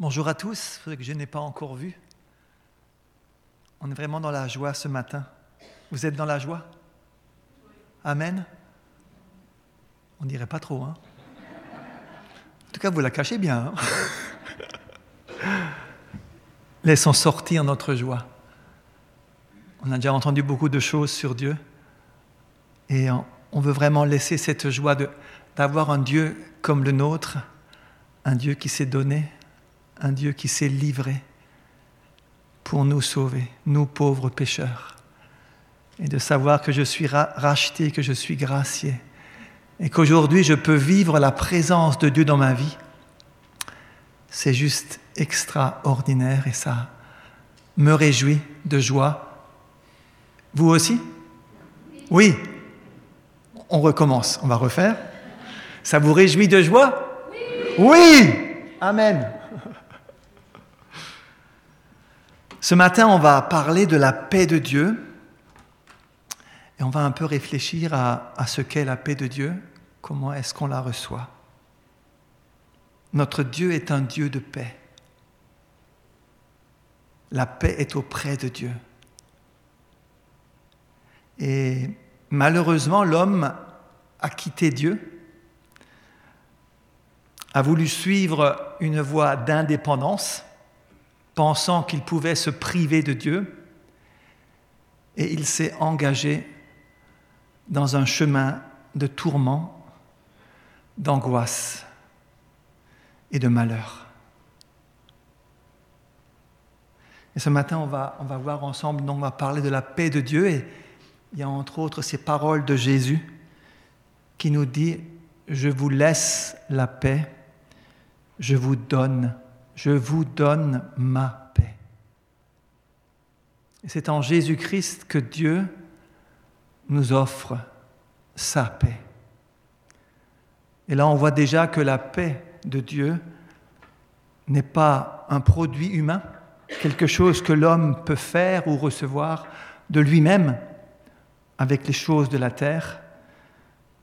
Bonjour à tous, que je n'ai pas encore vu. On est vraiment dans la joie ce matin. Vous êtes dans la joie? Amen? On dirait pas trop, hein? En tout cas, vous la cachez bien. Hein? Laissons sortir notre joie. On a déjà entendu beaucoup de choses sur Dieu et on veut vraiment laisser cette joie d'avoir un Dieu comme le nôtre, un Dieu qui s'est donné, un Dieu qui s'est livré pour nous sauver, nous pauvres pécheurs, et de savoir que je suis racheté, que je suis gracié, et qu'aujourd'hui je peux vivre la présence de Dieu dans ma vie, c'est juste extraordinaire et ça me réjouit de joie. Vous aussi? Oui. On recommence, on va refaire. Ça vous réjouit de joie? Oui. Oui. Amen. Ce matin, on va parler de la paix de Dieu et on va un peu réfléchir à, ce qu'est la paix de Dieu, comment est-ce qu'on la reçoit. Notre Dieu est un Dieu de paix. La paix est auprès de Dieu. Et malheureusement, l'homme a quitté Dieu, a voulu suivre une voie d'indépendance pensant qu'il pouvait se priver de Dieu, et il s'est engagé dans un chemin de tourment, d'angoisse et de malheur. Et ce matin, on va, voir ensemble, on va parler de la paix de Dieu, et il y a entre autres ces paroles de Jésus qui nous dit, je vous laisse la paix, je vous donne je vous donne ma paix. Et c'est en Jésus-Christ que Dieu nous offre sa paix. Et là, on voit déjà que la paix de Dieu n'est pas un produit humain, quelque chose que l'homme peut faire ou recevoir de lui-même avec les choses de la terre,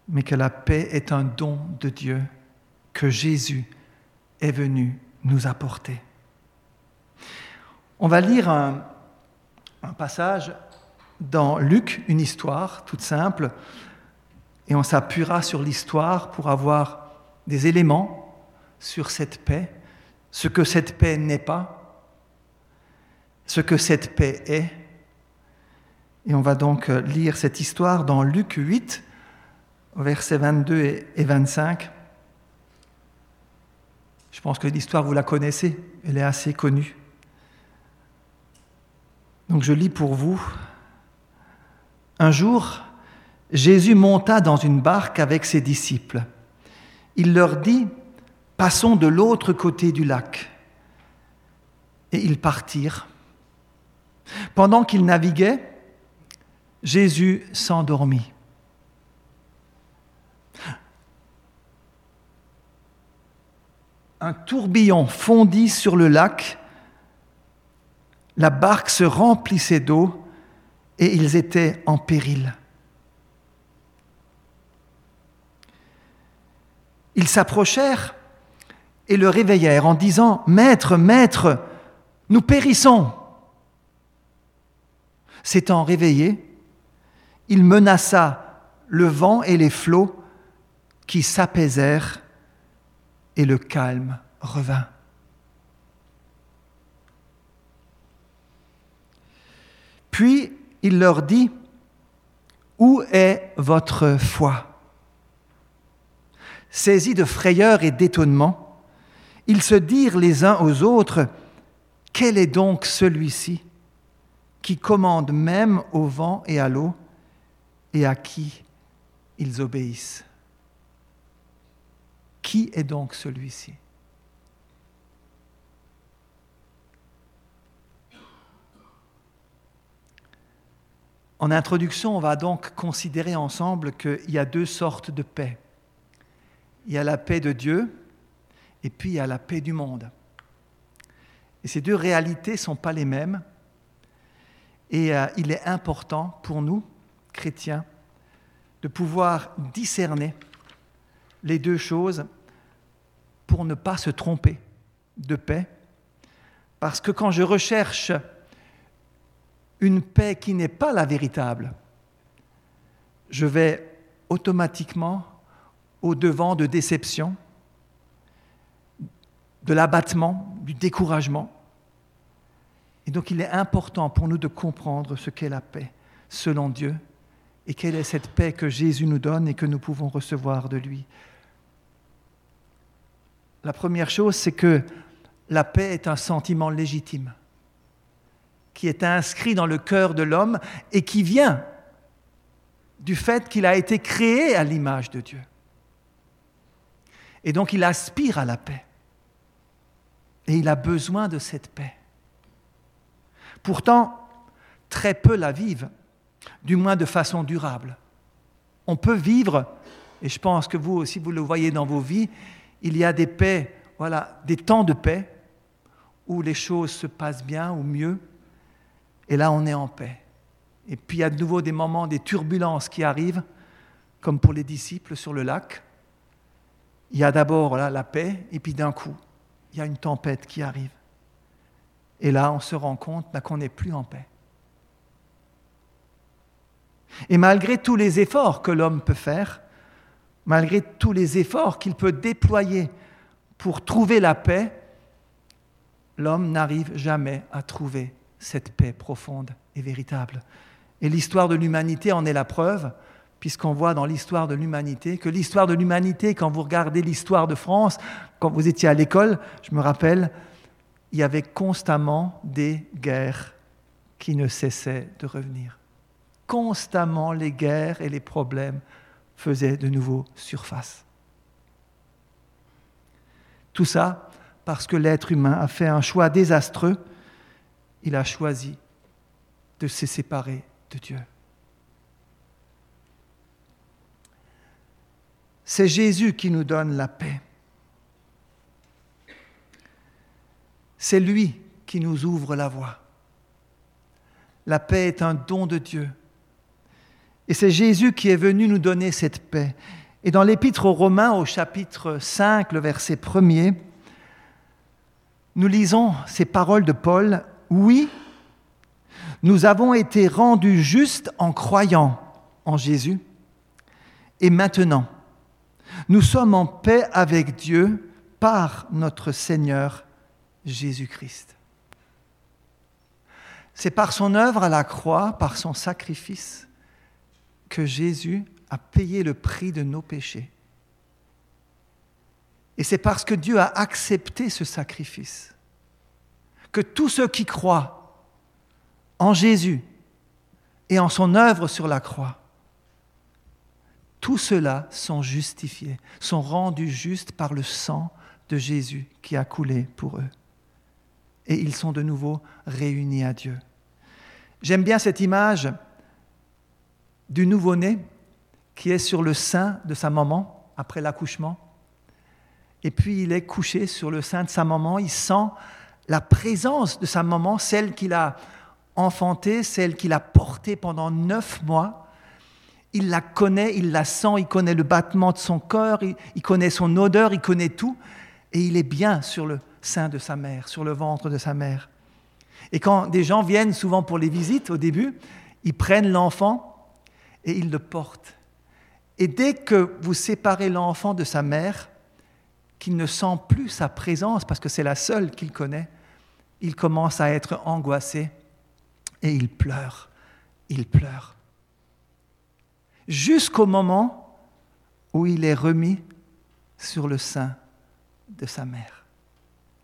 mais que la paix est un don de Dieu que Jésus est venu nous apporter. On va lire un, passage dans Luc, une histoire toute simple, et on s'appuiera sur l'histoire pour avoir des éléments sur cette paix, ce que cette paix n'est pas, ce que cette paix est. Et on va donc lire cette histoire dans Luc 8, versets 22 et 25. Je pense que l'histoire, vous la connaissez, elle est assez connue. Donc je lis pour vous. Un jour, Jésus monta dans une barque avec ses disciples. Il leur dit, Passons de l'autre côté du lac. Et ils partirent. Pendant qu'ils naviguaient, Jésus s'endormit. Un tourbillon fondit sur le lac, la barque se remplissait d'eau et ils étaient en péril. Ils s'approchèrent et le réveillèrent en disant, Maître, Maître, nous périssons. S'étant réveillé, il menaça le vent et les flots qui s'apaisèrent et le calme revint. Puis il leur dit, Où est votre foi? Saisis de frayeur et d'étonnement, ils se dirent les uns aux autres, Quel est donc celui-ci qui commande même au vent et à l'eau et à qui ils obéissent? Qui est donc celui-ci? En introduction, on va donc considérer ensemble qu'il y a deux sortes de paix. Il y a la paix de Dieu et puis il y a la paix du monde. Et ces deux réalités ne sont pas les mêmes. Et euh, il est important pour nous, chrétiens, de pouvoir discerner les deux choses pour ne pas se tromper de paix Parce que quand je recherche une paix qui n'est pas la véritable, je vais automatiquement au devant de déception, de l'abattement, du découragement. Et donc il est important pour nous de comprendre ce qu'est la paix selon Dieu et quelle est cette paix que Jésus nous donne et que nous pouvons recevoir de lui. La première chose, c'est que la paix est un sentiment légitime qui est inscrit dans le cœur de l'homme et qui vient du fait qu'il a été créé à l'image de Dieu. Et donc il aspire à la paix. Et il a besoin de cette paix. Pourtant, très peu la vivent, du moins de façon durable. On peut vivre, et je pense que vous aussi vous le voyez dans vos vies, il y a des paix, voilà, des temps de paix où les choses se passent bien ou mieux, et là on est en paix. Et puis il y a de nouveau des moments, des turbulences qui arrivent, comme pour les disciples sur le lac. Il y a d'abord la paix, et puis d'un coup, il y a une tempête qui arrive. Et là, on se rend compte qu'on n'est plus en paix. Et malgré tous les efforts que l'homme peut faire, malgré tous les efforts qu'il peut déployer pour trouver la paix, l'homme n'arrive jamais à trouver cette paix profonde et véritable. Et l'histoire de l'humanité en est la preuve, puisqu'on voit dans l'histoire de l'humanité que l'histoire de l'humanité, quand vous regardez l'histoire de France, quand vous étiez à l'école, je me rappelle, il y avait constamment des guerres qui ne cessaient de revenir. Constamment les guerres et les problèmes faisaient de nouveau surface. Tout ça parce que l'être humain a fait un choix désastreux. Il a choisi de se séparer de Dieu. C'est Jésus qui nous donne la paix. C'est lui qui nous ouvre la voie. La paix est un don de Dieu. Et c'est Jésus qui est venu nous donner cette paix. Et dans l'Épître aux Romains, au chapitre 5, le verset 1er, nous lisons ces paroles de Paul. Oui, nous avons été rendus justes en croyant en Jésus. Et maintenant, nous sommes en paix avec Dieu par notre Seigneur Jésus-Christ. C'est par son œuvre à la croix, par son sacrifice, que Jésus a payé le prix de nos péchés. Et c'est parce que Dieu a accepté ce sacrifice que tous ceux qui croient en Jésus et en son œuvre sur la croix, tous ceux-là sont justifiés, sont rendus justes par le sang de Jésus qui a coulé pour eux. Et ils sont de nouveau réunis à Dieu. J'aime bien cette image du nouveau-né qui est sur le sein de sa maman après l'accouchement. Et puis il est couché sur le sein de sa maman, il sent la présence de sa maman, celle qu'il a enfantée, celle qu'il a portée pendant neuf mois. Il la connaît, il la sent, il connaît le battement de son corps, il, connaît son odeur, il connaît tout, et il est bien sur le sein de sa mère, sur le ventre de sa mère. Et quand des gens viennent souvent pour les visites au début, ils prennent l'enfant et ils le portent. Et dès que vous séparez l'enfant de sa mère, qu'il ne sent plus sa présence parce que c'est la seule qu'il connaît, il commence à être angoissé et il pleure, il pleure. Jusqu'au moment où il est remis sur le sein de sa mère.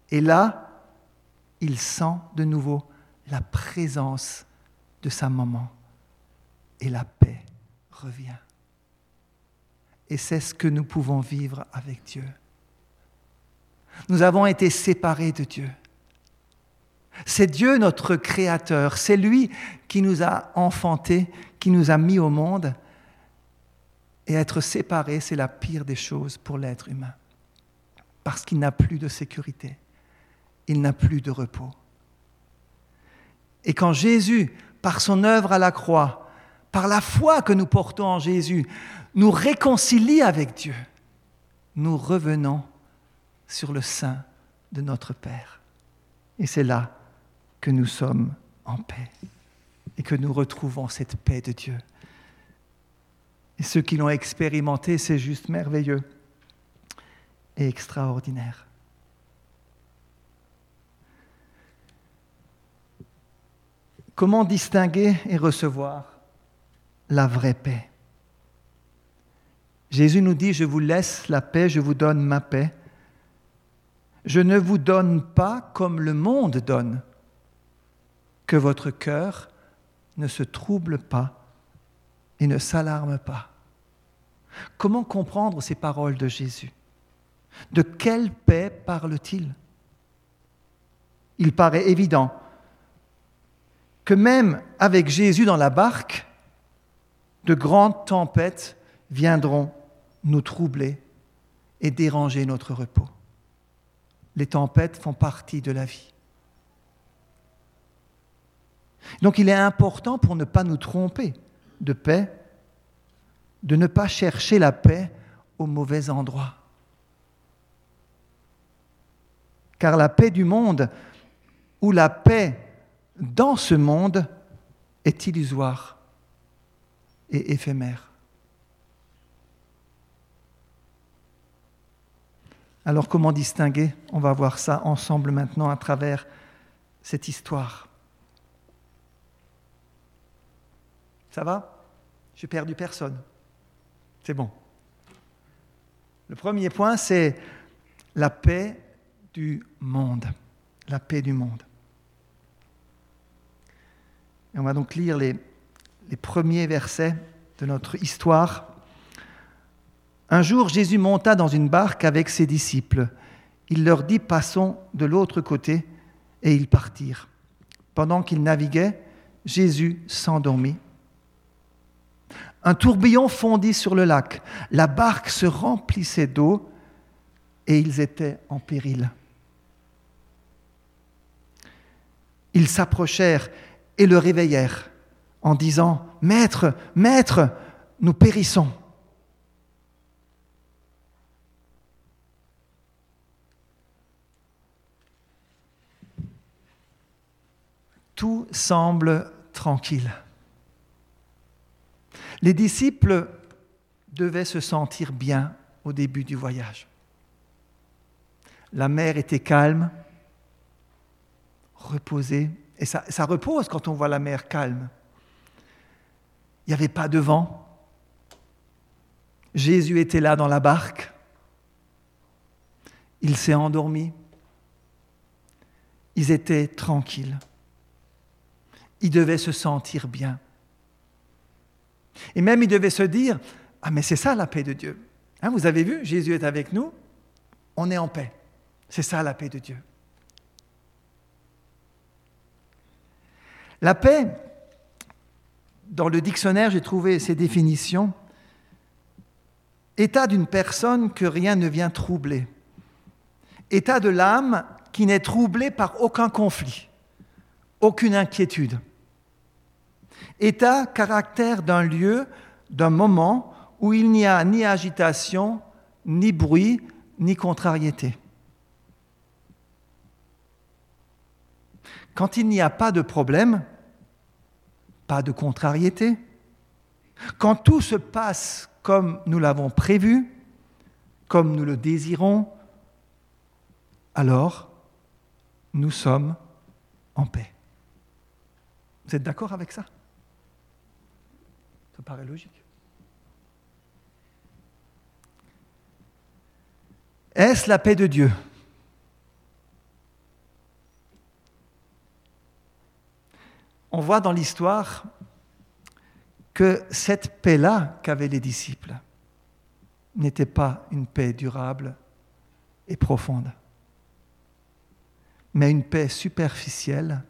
Et là, il sent de nouveau la présence de sa maman et la paix revient. Et c'est ce que nous pouvons vivre avec Dieu. Nous avons été séparés de Dieu. C'est Dieu notre Créateur, c'est lui qui nous a enfantés, qui nous a mis au monde. Et être séparé, c'est la pire des choses pour l'être humain, parce qu'il n'a plus de sécurité, il n'a plus de repos. Et quand Jésus, par son œuvre à la croix, par la foi que nous portons en Jésus, nous réconcilie avec Dieu, nous revenons sur le sein de notre Père. Et c'est là que nous sommes en paix et que nous retrouvons cette paix de Dieu. Et ceux qui l'ont expérimenté, c'est juste merveilleux et extraordinaire. Comment distinguer et recevoir la vraie paix Jésus nous dit, je vous laisse la paix, je vous donne ma paix. Je ne vous donne pas comme le monde donne, que votre cœur ne se trouble pas et ne s'alarme pas. Comment comprendre ces paroles de Jésus? De quelle paix parle-t-il? Il paraît évident que même avec Jésus dans la barque, de grandes tempêtes viendront nous troubler et déranger notre repos. Les tempêtes font partie de la vie. Donc il est important pour ne pas nous tromper de paix, de ne pas chercher la paix au mauvais endroit. Car la paix du monde ou la paix dans ce monde est illusoire et éphémère. Alors comment distinguer? On va voir ça ensemble maintenant à travers cette histoire. Ça va? J'ai perdu personne. C'est bon. Le premier point, c'est la paix du monde. La paix du monde. Et on va donc lire les, les premiers versets de notre histoire. Un jour, Jésus monta dans une barque avec ses disciples. Il leur dit, passons de l'autre côté, et ils partirent. Pendant qu'ils naviguaient, Jésus s'endormit. Un tourbillon fondit sur le lac. La barque se remplissait d'eau et ils étaient en péril. Ils s'approchèrent et le réveillèrent en disant, Maître, Maître, nous périssons. tout semble tranquille. Les disciples devaient se sentir bien au début du voyage. La mer était calme, reposée, et ça, repose quand on voit la mer calme. Il n'y avait pas de vent. Jésus était là dans la barque. Il s'est endormi. Ils étaient tranquilles il devait se sentir bien. Et même il devait se dire, ah mais c'est ça la paix de Dieu. Hein, vous avez vu, Jésus est avec nous, on est en paix. C'est ça la paix de Dieu. La paix, dans le dictionnaire, j'ai trouvé ces définitions. État d'une personne que rien ne vient troubler. État de l'âme qui n'est troublé par aucun conflit, aucune inquiétude. État, caractère d'un lieu, d'un moment où il n'y a ni agitation, ni bruit, ni contrariété. Quand il n'y a pas de problème, pas de contrariété, quand tout se passe comme nous l'avons prévu, comme nous le désirons, alors nous sommes en paix. Vous êtes d'accord avec ça? Ça paraît logique. Est-ce la paix de Dieu? On voit dans l'histoire que cette paix-là qu'avaient les disciples n'était pas une paix durable et profonde, mais une paix superficielle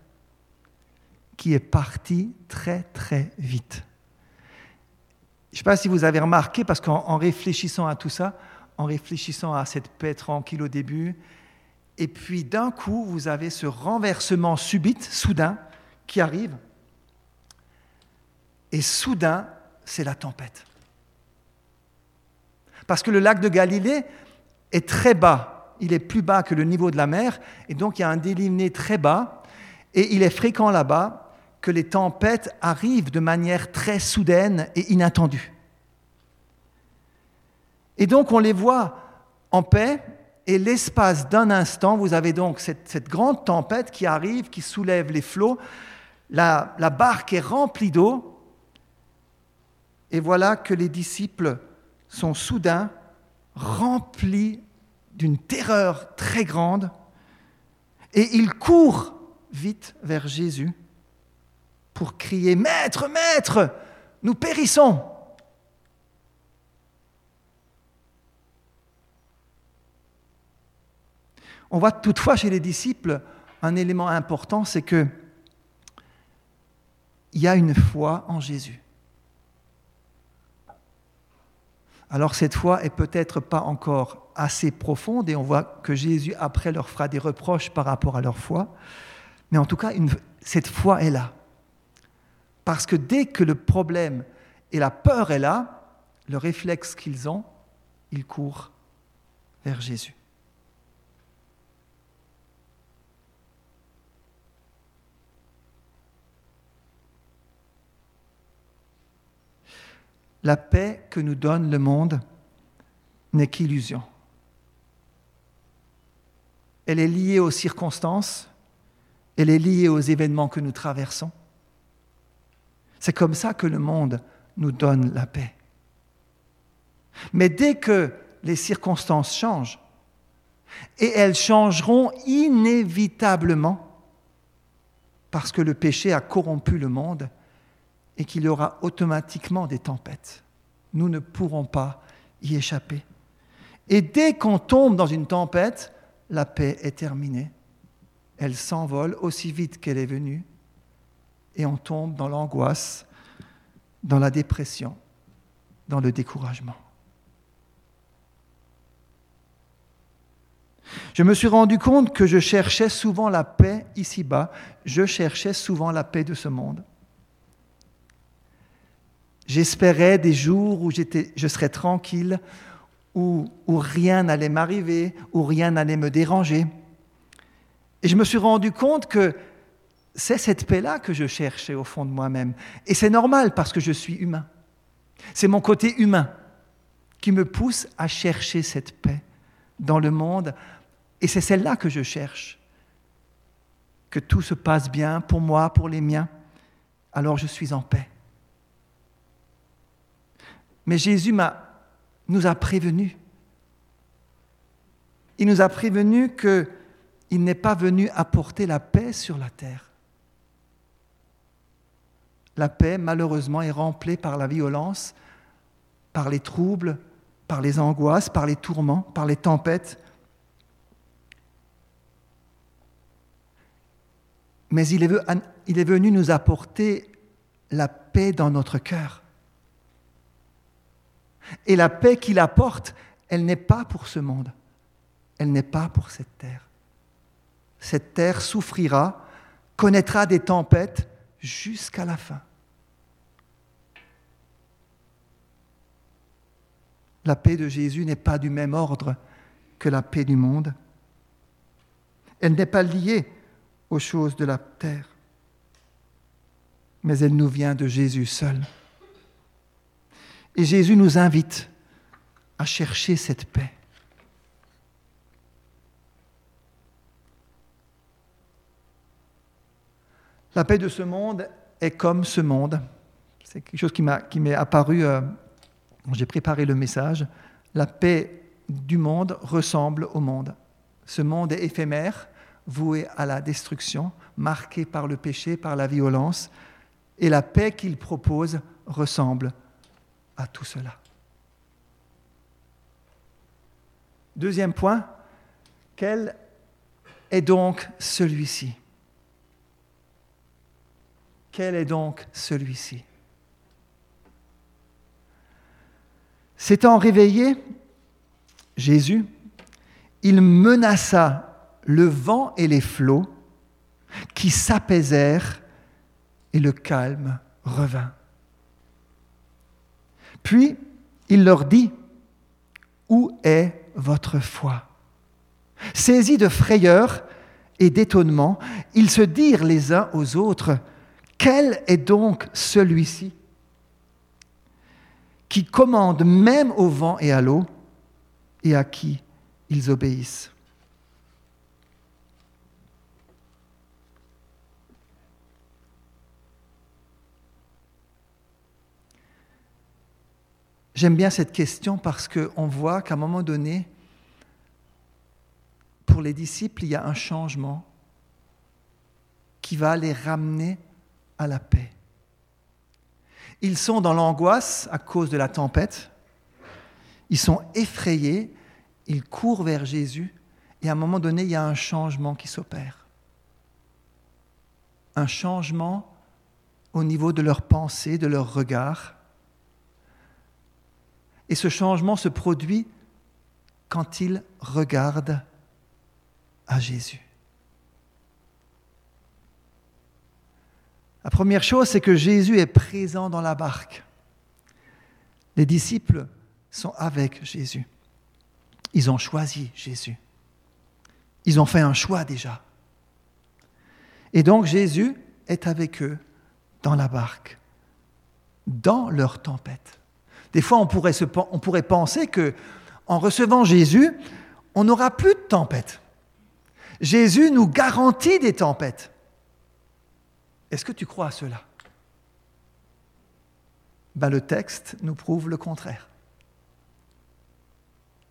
qui est partie très très vite. Je ne sais pas si vous avez remarqué, parce qu'en réfléchissant à tout ça, en réfléchissant à cette paix tranquille au début, et puis d'un coup, vous avez ce renversement subit, soudain, qui arrive. Et soudain, c'est la tempête. Parce que le lac de Galilée est très bas. il est plus bas que le niveau de la mer, et donc il y a un déliné très bas, et il est fréquent là-bas que les tempêtes arrivent de manière très soudaine et inattendue. Et donc on les voit en paix, et l'espace d'un instant, vous avez donc cette, grande tempête qui arrive, qui soulève les flots, la, barque est remplie d'eau, et voilà que les disciples sont soudain remplis d'une terreur très grande, et ils courent vite vers Jésus pour crier Maître, Maître, nous périssons. On voit toutefois chez les disciples un élément important, c'est que il y a une foi en Jésus. Alors cette foi est peut-être pas encore assez profonde et on voit que Jésus après leur fera des reproches par rapport à leur foi, mais en tout cas cette foi est là. Parce que dès que le problème et la peur est là, le réflexe qu'ils ont, ils courent vers Jésus. La paix que nous donne le monde n'est qu'illusion. Elle est liée aux circonstances, elle est liée aux événements que nous traversons. C'est comme ça que le monde nous donne la paix. Mais dès que les circonstances changent, et elles changeront inévitablement, parce que le péché a corrompu le monde, et qu'il y aura automatiquement des tempêtes. Nous ne pourrons pas y échapper. Et dès qu'on tombe dans une tempête, la paix est terminée. Elle s'envole aussi vite qu'elle est venue et on tombe dans l'angoisse, dans la dépression, dans le découragement. Je me suis rendu compte que je cherchais souvent la paix ici-bas, je cherchais souvent la paix de ce monde. J'espérais des jours où je serais tranquille, où, où rien n'allait m'arriver, où rien n'allait me déranger. Et je me suis rendu compte que c'est cette paix-là que je cherchais au fond de moi-même. Et c'est normal parce que je suis humain. C'est mon côté humain qui me pousse à chercher cette paix dans le monde. Et c'est celle-là que je cherche. Que tout se passe bien pour moi, pour les miens. Alors je suis en paix. Mais Jésus nous a prévenus. Il nous a prévenus qu'il n'est pas venu apporter la paix sur la terre. La paix, malheureusement, est remplie par la violence, par les troubles, par les angoisses, par les tourments, par les tempêtes. Mais il est venu nous apporter la paix dans notre cœur. Et la paix qu'il apporte, elle n'est pas pour ce monde. Elle n'est pas pour cette terre. Cette terre souffrira, connaîtra des tempêtes jusqu'à la fin. La paix de Jésus n'est pas du même ordre que la paix du monde. Elle n'est pas liée aux choses de la terre, mais elle nous vient de Jésus seul. Et Jésus nous invite à chercher cette paix. La paix de ce monde est comme ce monde. C'est quelque chose qui m'est apparu euh, quand j'ai préparé le message. La paix du monde ressemble au monde. Ce monde est éphémère, voué à la destruction, marqué par le péché, par la violence, et la paix qu'il propose ressemble à tout cela. Deuxième point, quel est donc celui-ci? Quel est donc celui-ci? S'étant réveillé, Jésus, il menaça le vent et les flots qui s'apaisèrent et le calme revint. Puis il leur dit, Où est votre foi? Saisis de frayeur et d'étonnement, ils se dirent les uns aux autres, Quel est donc celui-ci qui commande même au vent et à l'eau et à qui ils obéissent? J'aime bien cette question parce qu'on voit qu'à un moment donné, pour les disciples, il y a un changement qui va les ramener à la paix. Ils sont dans l'angoisse à cause de la tempête, ils sont effrayés, ils courent vers Jésus, et à un moment donné, il y a un changement qui s'opère. Un changement au niveau de leur pensée, de leur regard. Et ce changement se produit quand ils regardent à Jésus. La première chose, c'est que Jésus est présent dans la barque. Les disciples sont avec Jésus. Ils ont choisi Jésus. Ils ont fait un choix déjà. Et donc Jésus est avec eux dans la barque, dans leur tempête. Des fois, on pourrait, penser que en recevant Jésus, on n'aura plus de tempête. Jésus nous garantit des tempêtes. Est-ce que tu crois à cela? Ben, Le texte nous prouve le contraire.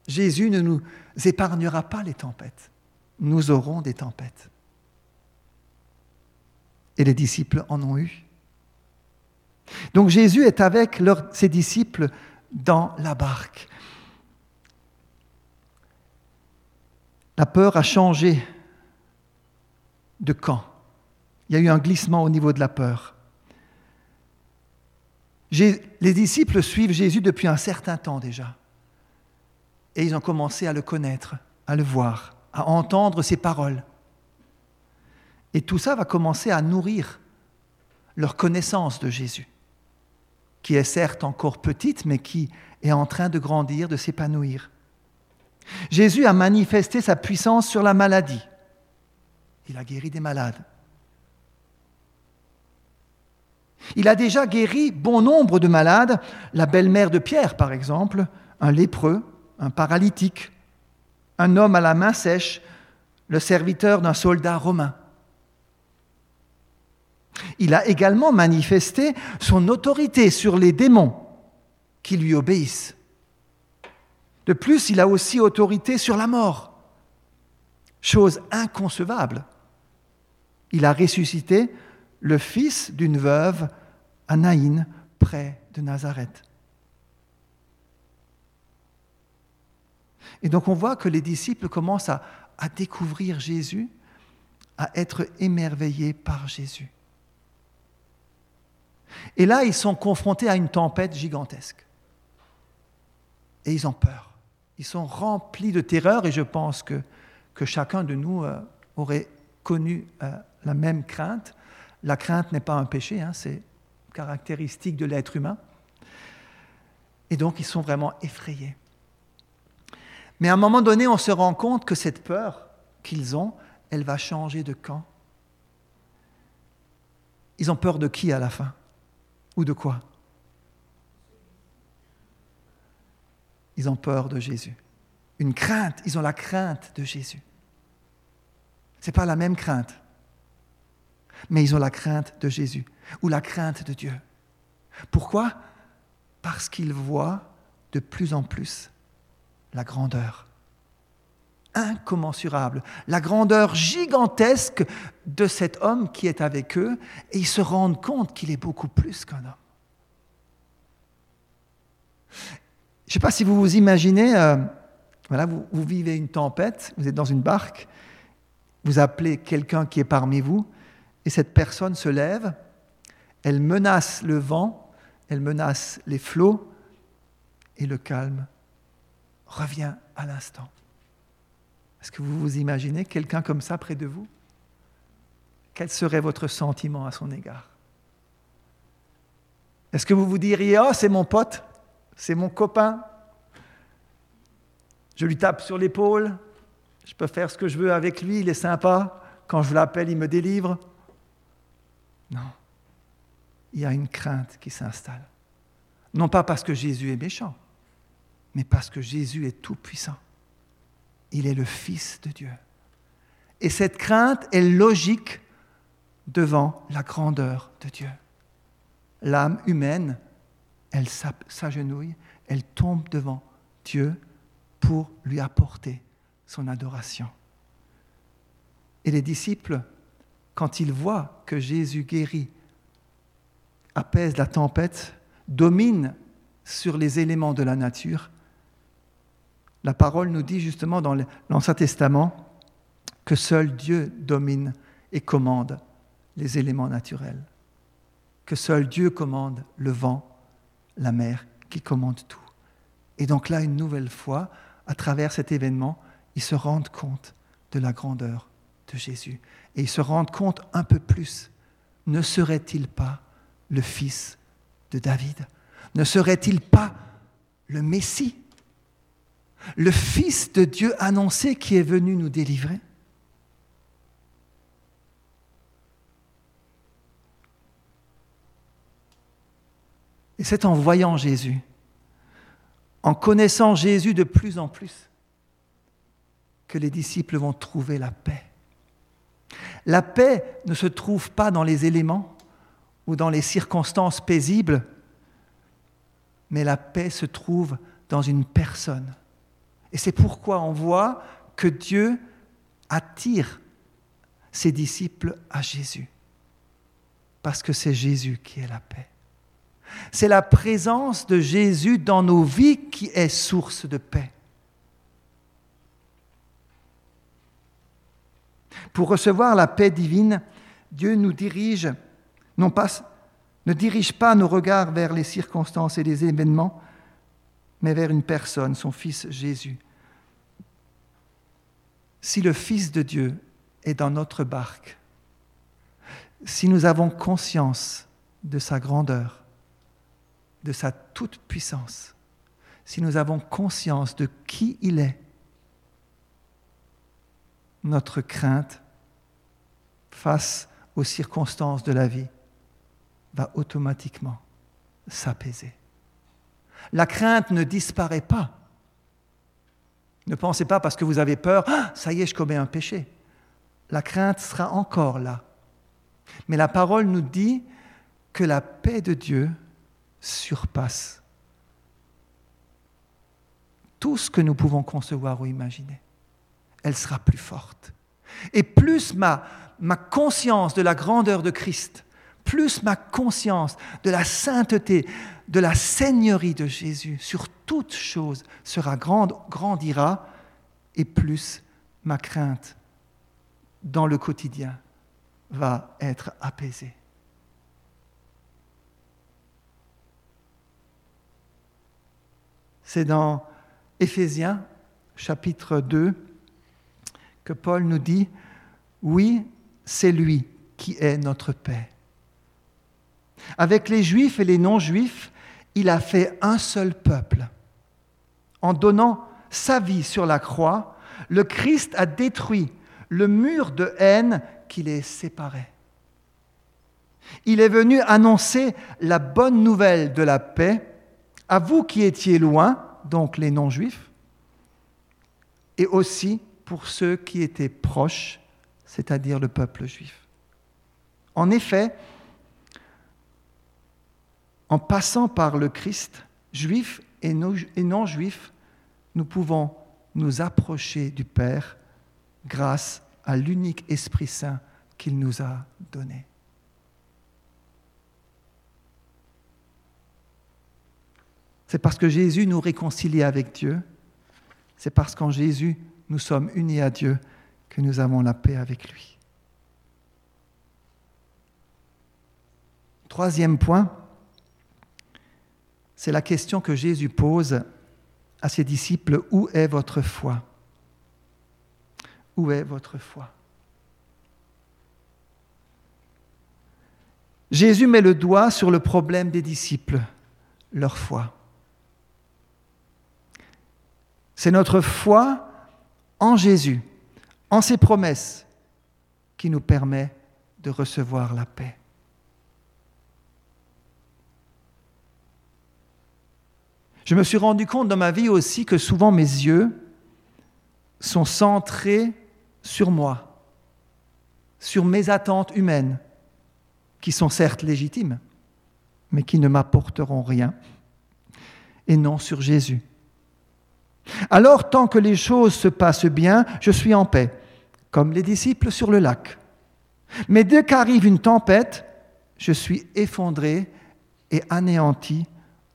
Jésus ne nous épargnera pas les tempêtes. Nous aurons des tempêtes. Et les disciples en ont eu. Donc Jésus est avec ses disciples dans la barque. La peur a changé de camp. Il y a eu un glissement au niveau de la peur. Les disciples suivent Jésus depuis un certain temps déjà. Et ils ont commencé à le connaître, à le voir, à entendre ses paroles. Et tout ça va commencer à nourrir leur connaissance de Jésus, qui est certes encore petite, mais qui est en train de grandir, de s'épanouir. Jésus a manifesté sa puissance sur la maladie. Il a guéri des malades. Il a déjà guéri bon nombre de malades, la belle-mère de Pierre par exemple, un lépreux, un paralytique, un homme à la main sèche, le serviteur d'un soldat romain. Il a également manifesté son autorité sur les démons qui lui obéissent. De plus, il a aussi autorité sur la mort, chose inconcevable il a ressuscité le fils d'une veuve à Naïn, près de Nazareth. Et donc on voit que les disciples commencent à, à découvrir Jésus, à être émerveillés par Jésus. Et là, ils sont confrontés à une tempête gigantesque. Et ils ont peur. Ils sont remplis de terreur et je pense que, chacun de nous euh, aurait connu euh, la même crainte. La crainte n'est pas un péché, hein, c'est caractéristique de l'être humain. Et donc ils sont vraiment effrayés. Mais à un moment donné, on se rend compte que cette peur qu'ils ont, elle va changer de camp. Ils ont peur de qui à la fin? De quoi? Ils ont peur de Jésus. Une crainte, ils ont la crainte de Jésus. Ce n'est pas la même crainte mais ils ont la crainte de Jésus ou la crainte de Dieu. Pourquoi? Parce qu'ils voient de plus en plus la grandeur incommensurable, la grandeur gigantesque de cet homme qui est avec eux, et ils se rendent compte qu'il est beaucoup plus qu'un homme. Je ne sais pas si vous vous imaginez, euh, voilà, vous, vous vivez une tempête, vous êtes dans une barque, vous appelez quelqu'un qui est parmi vous, et cette personne se lève, elle menace le vent, elle menace les flots, et le calme revient à l'instant. Est-ce que vous vous imaginez quelqu'un comme ça près de vous? Quel serait votre sentiment à son égard? Est-ce que vous vous diriez, oh, c'est mon pote, c'est mon copain, je lui tape sur l'épaule, Je peux faire ce que je veux avec lui, il est sympa. Quand je l'appelle, il me délivre. Non. Il y a une crainte qui s'installe. Non pas parce que Jésus est méchant, mais parce que Jésus est tout-puissant. Il est le Fils de Dieu. Et cette crainte est logique devant la grandeur de Dieu. L'âme humaine, elle s'agenouille, elle tombe devant Dieu pour lui apporter son adoration. Et les disciples, quand ils voient que Jésus guérit, apaise la tempête, domine sur les éléments de la nature, la parole nous dit justement dans l'Ancien Testament que seul Dieu domine et commande les éléments naturels, que seul Dieu commande le vent, la mer, qui commande tout. Et donc là, une nouvelle fois, à travers cet événement, ils se rendent compte de la grandeur de Jésus. Et ils se rendent compte un peu plus, ne serait-il pas le fils de David? Ne serait-il pas le Messie? Le fils de Dieu annoncé qui est venu nous délivrer Et c'est en voyant Jésus, en connaissant Jésus de plus en plus, que les disciples vont trouver la paix. La paix ne se trouve pas dans les éléments ou dans les circonstances paisibles, mais la paix se trouve dans une personne. Et c'est pourquoi on voit que Dieu attire ses disciples à Jésus, parce que c'est Jésus qui est la paix. C'est la présence de Jésus dans nos vies qui est source de paix. Pour recevoir la paix divine, Dieu nous dirige, ne dirige pas nos regards vers les circonstances et les événements, mais vers une personne, son Fils Jésus. Si le Fils de Dieu est dans notre barque, si nous avons conscience de sa grandeur, de sa toute-puissance, si nous avons conscience de qui il est, notre crainte face aux circonstances de la vie va automatiquement s'apaiser. La crainte ne disparaît pas. Ne pensez pas parce que vous avez peur, ah, ça y est, je commets un péché. La crainte sera encore là. Mais la parole nous dit que la paix de Dieu surpasse tout ce que nous pouvons concevoir ou imaginer. Elle sera plus forte. Et plus ma, ma conscience de la grandeur de Christ, plus ma conscience de la sainteté, de la seigneurie de Jésus sur toute chose sera grande, grandira, et plus ma crainte dans le quotidien va être apaisée. C'est dans Éphésiens chapitre 2 que Paul nous dit, oui, c'est lui qui est notre paix. Avec les juifs et les non-juifs, il a fait un seul peuple. En donnant sa vie sur la croix, le Christ a détruit le mur de haine qui les séparait. Il est venu annoncer la bonne nouvelle de la paix à vous qui étiez loin, donc les non-juifs, et aussi pour ceux qui étaient proches, c'est-à-dire le peuple juif. En effet, en passant par le Christ, juifs et non-juifs, nous pouvons nous approcher du Père grâce à l'unique Esprit Saint qu'il nous a donné. C'est parce que Jésus nous réconcilie avec Dieu. C'est parce qu'en Jésus, nous sommes unis à Dieu que nous avons la paix avec lui. Troisième point, c'est la question que Jésus pose à ses disciples, où est votre foi? Où est votre foi? Jésus met le doigt sur le problème des disciples, leur foi. C'est notre foi en Jésus en ses promesses qui nous permet de recevoir la paix. Je me suis rendu compte dans ma vie aussi que souvent mes yeux sont centrés sur moi, sur mes attentes humaines, qui sont certes légitimes, mais qui ne m'apporteront rien, et non sur Jésus. Alors, tant que les choses se passent bien, je suis en paix, comme les disciples sur le lac. Mais dès qu'arrive une tempête, je suis effondré et anéanti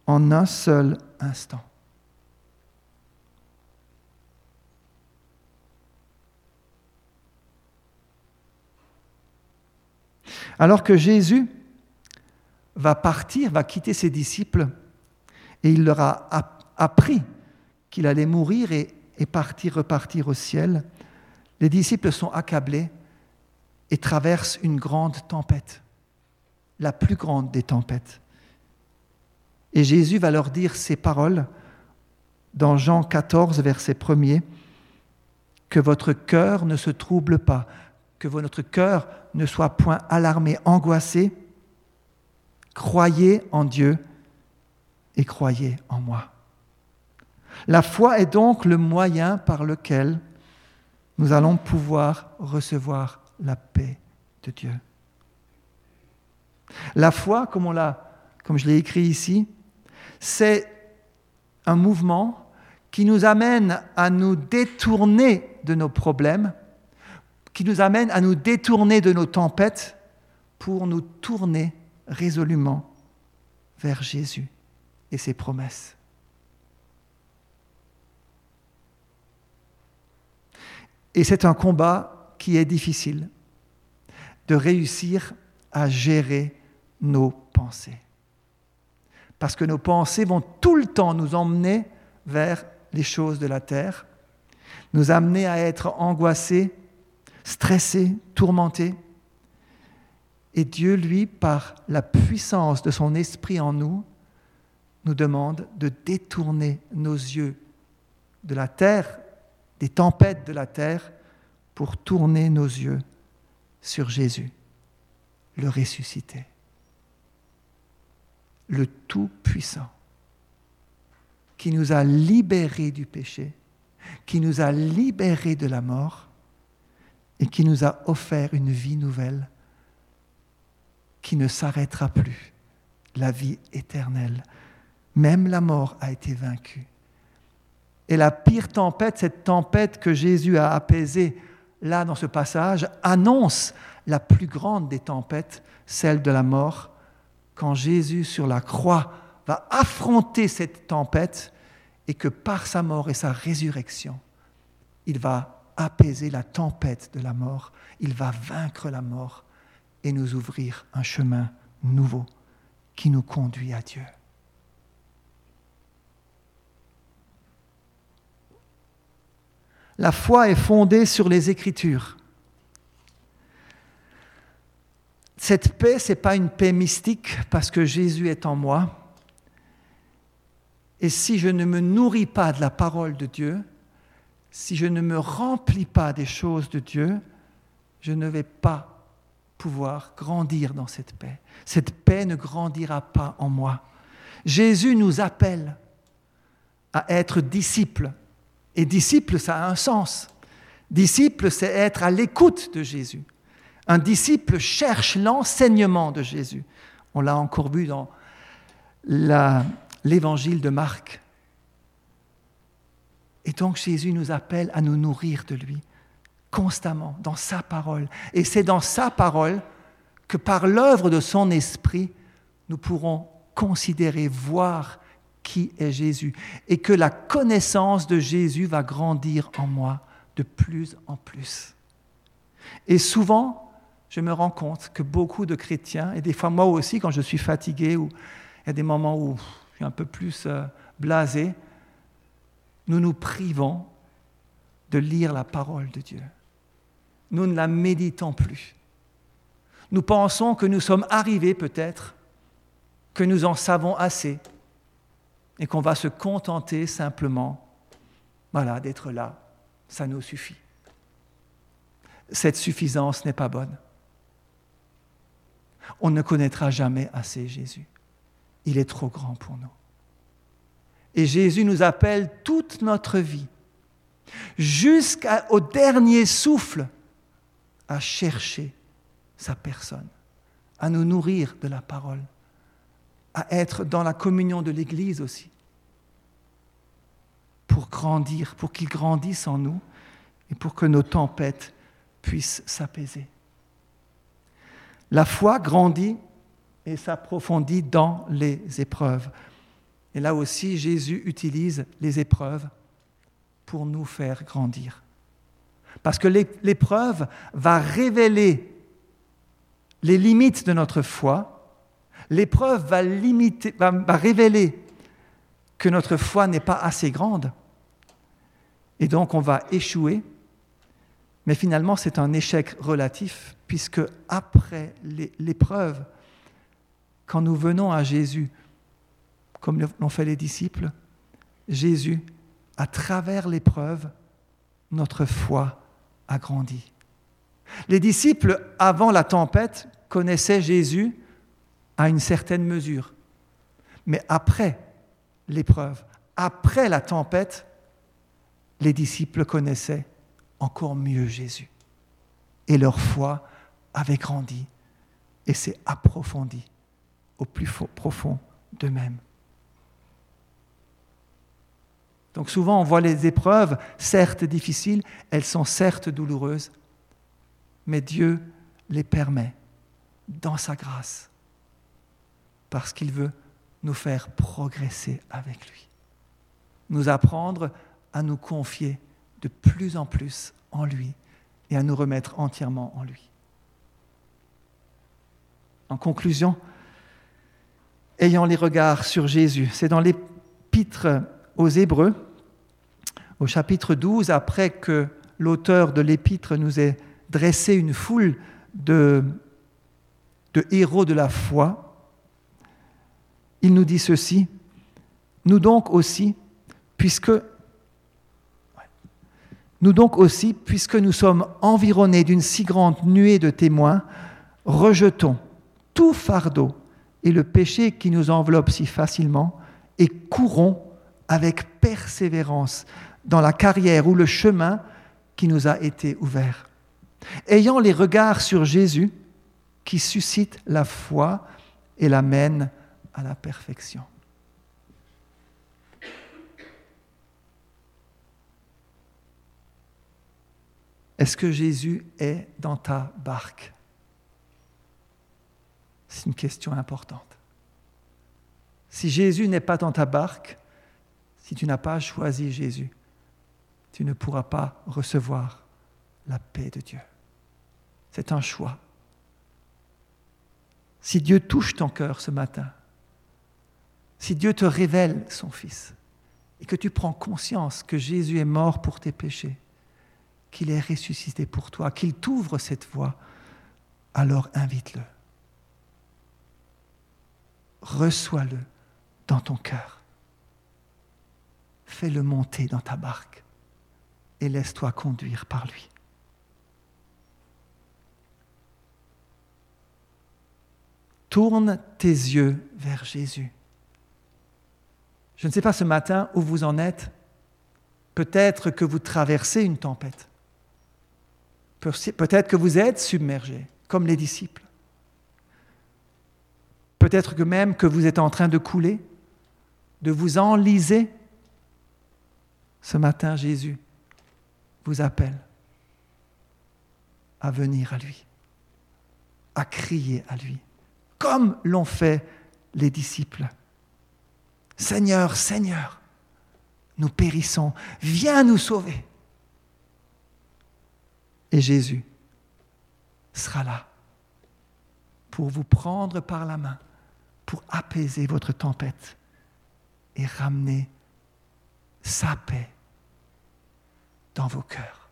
en un seul instant. Alors que Jésus va partir, va quitter ses disciples, et il leur a appris qu'il allait mourir et, partir, repartir au ciel, les disciples sont accablés et traversent une grande tempête, la plus grande des tempêtes. Et Jésus va leur dire ces paroles dans Jean 14, verset 1 que votre cœur ne se trouble pas, que votre cœur ne soit point alarmé, angoissé. Croyez en Dieu et croyez en moi. La foi est donc le moyen par lequel nous allons pouvoir recevoir la paix de Dieu. La foi, comme, on l'a, comme je l'ai écrit ici, c'est un mouvement qui nous amène à nous détourner de nos problèmes, qui nous amène à nous détourner de nos tempêtes pour nous tourner résolument vers Jésus et ses promesses. Et c'est un combat qui est difficile, de réussir à gérer nos pensées parce que nos pensées vont tout le temps nous emmener vers les choses de la terre, nous amener à être angoissés, stressés, tourmentés. Et Dieu, lui, par la puissance de son esprit en nous, nous demande de détourner nos yeux de la terre, des tempêtes de la terre, pour tourner nos yeux sur Jésus, le ressuscité le Tout-Puissant, qui nous a libérés du péché, qui nous a libérés de la mort et qui nous a offert une vie nouvelle qui ne s'arrêtera plus, la vie éternelle. Même la mort a été vaincue. Et la pire tempête, cette tempête que Jésus a apaisée là dans ce passage, annonce la plus grande des tempêtes, celle de la mort, quand Jésus sur la croix va affronter cette tempête et que par sa mort et sa résurrection, il va apaiser la tempête de la mort, il va vaincre la mort et nous ouvrir un chemin nouveau qui nous conduit à Dieu. La foi est fondée sur les Écritures. Cette paix, ce n'est pas une paix mystique parce que Jésus est en moi. Et si je ne me nourris pas de la parole de Dieu, si je ne me remplis pas des choses de Dieu, je ne vais pas pouvoir grandir dans cette paix. Cette paix ne grandira pas en moi. Jésus nous appelle à être disciples. Et disciple, ça a un sens. Disciple, c'est être à l'écoute de Jésus. Un disciple cherche l'enseignement de Jésus. On l'a encore vu dans l'évangile de Marc. Et donc Jésus nous appelle à nous nourrir de lui constamment dans sa parole. Et c'est dans sa parole que par l'œuvre de son esprit, nous pourrons considérer, voir qui est Jésus. Et que la connaissance de Jésus va grandir en moi de plus en plus. Et souvent, je me rends compte que beaucoup de chrétiens, et des fois moi aussi quand je suis fatigué, ou il y a des moments où je suis un peu plus euh, blasé, nous nous privons de lire la parole de Dieu. Nous ne la méditons plus. Nous pensons que nous sommes arrivés peut-être, que nous en savons assez, et qu'on va se contenter simplement, voilà, d'être là. Ça nous suffit. cette suffisance n'est pas bonne. On ne connaîtra jamais assez Jésus. Il est trop grand pour nous. Et Jésus nous appelle toute notre vie, jusqu'au dernier souffle, à chercher sa personne, à nous nourrir de la parole, à être dans la communion de l'Église aussi, pour grandir, pour qu'il grandisse en nous et pour que nos tempêtes puissent s'apaiser. La foi grandit et s'approfondit dans les épreuves. Et là aussi, Jésus utilise les épreuves pour nous faire grandir. Parce que l'épreuve va révéler les limites de notre foi. L'épreuve va, révéler que notre foi n'est pas assez grande. Et donc on va échouer. Mais finalement, c'est un échec relatif, puisque après l'épreuve, quand nous venons à Jésus, comme l'ont fait les disciples, Jésus, à travers l'épreuve, notre foi a grandi. Les disciples, avant la tempête, connaissaient Jésus à une certaine mesure. Mais après l'épreuve, après la tempête, les disciples connaissaient encore mieux Jésus. Et leur foi avait grandi et s'est approfondie au plus profond d'eux-mêmes. Donc souvent on voit les épreuves, certes difficiles, elles sont certes douloureuses, mais Dieu les permet dans sa grâce, parce qu'il veut nous faire progresser avec lui, nous apprendre à nous confier de plus en plus en lui et à nous remettre entièrement en lui. En conclusion, ayant les regards sur Jésus, c'est dans l'épître aux Hébreux, au chapitre 12, après que l'auteur de l'épître nous ait dressé une foule de, de héros de la foi, il nous dit ceci, nous donc aussi, puisque nous donc aussi, puisque nous sommes environnés d'une si grande nuée de témoins, rejetons tout fardeau et le péché qui nous enveloppe si facilement et courons avec persévérance dans la carrière ou le chemin qui nous a été ouvert. Ayant les regards sur Jésus qui suscite la foi et l'amène à la perfection. Est-ce que Jésus est dans ta barque? C'est une question importante. Si Jésus n'est pas dans ta barque, si tu n'as pas choisi Jésus, tu ne pourras pas recevoir la paix de Dieu. C'est un choix. Si Dieu touche ton cœur ce matin, si Dieu te révèle son Fils, et que tu prends conscience que Jésus est mort pour tes péchés, qu'il est ressuscité pour toi, qu'il t'ouvre cette voie, alors invite-le. Reçois-le dans ton cœur. Fais-le monter dans ta barque et laisse-toi conduire par lui. Tourne tes yeux vers Jésus. Je ne sais pas ce matin où vous en êtes. Peut-être que vous traversez une tempête. Peut-être que vous êtes submergé, comme les disciples. Peut-être que même que vous êtes en train de couler, de vous enliser. Ce matin, Jésus vous appelle à venir à lui, à crier à lui, comme l'ont fait les disciples. Seigneur, Seigneur, nous périssons, viens nous sauver. Et Jésus sera là pour vous prendre par la main, pour apaiser votre tempête et ramener sa paix dans vos cœurs.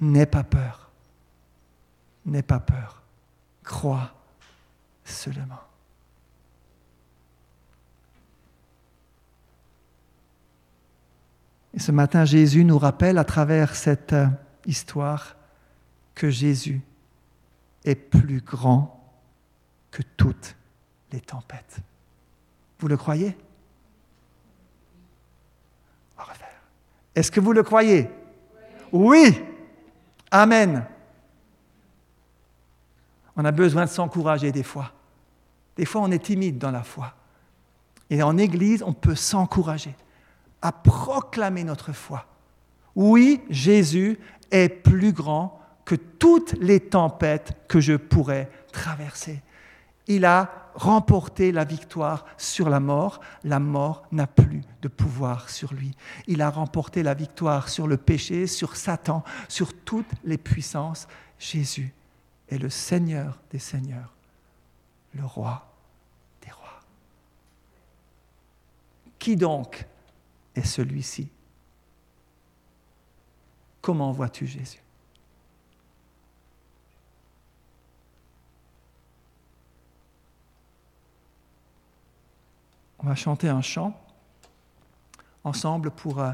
N'aie pas peur. N'aie pas peur. Crois seulement. Et ce matin, Jésus nous rappelle à travers cette euh, histoire que Jésus est plus grand que toutes les tempêtes. Vous le croyez? On va refaire. Est-ce que vous le croyez? Oui. Amen. On a besoin de s'encourager des fois. Des fois, on est timide dans la foi. Et en Église, on peut s'encourager à proclamer notre foi. Oui, Jésus est plus grand que toutes les tempêtes que je pourrais traverser. Il a remporté la victoire sur la mort. La mort n'a plus de pouvoir sur lui. Il a remporté la victoire sur le péché, sur Satan, sur toutes les puissances. Jésus est le Seigneur des Seigneurs, le roi des rois. Qui donc est celui-ci Comment vois-tu Jésus? On va chanter un chant ensemble pour, euh,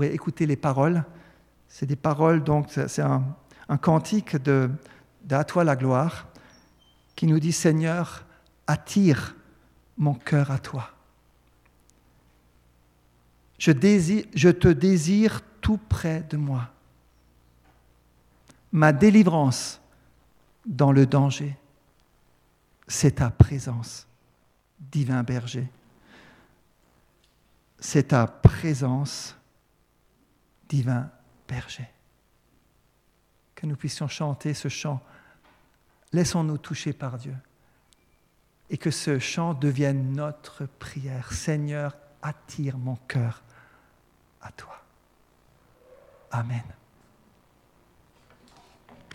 écouter les paroles. C'est des paroles, donc c'est un, cantique de, d'À toi la gloire qui nous dit Seigneur, attire mon cœur à toi. Je, te désire tout près de moi. Ma délivrance dans le danger, c'est ta présence, divin berger. C'est ta présence, divin berger. Que nous puissions chanter ce chant. Laissons-nous toucher par Dieu. Et que ce chant devienne notre prière. Seigneur, attire mon cœur à toi. Amen.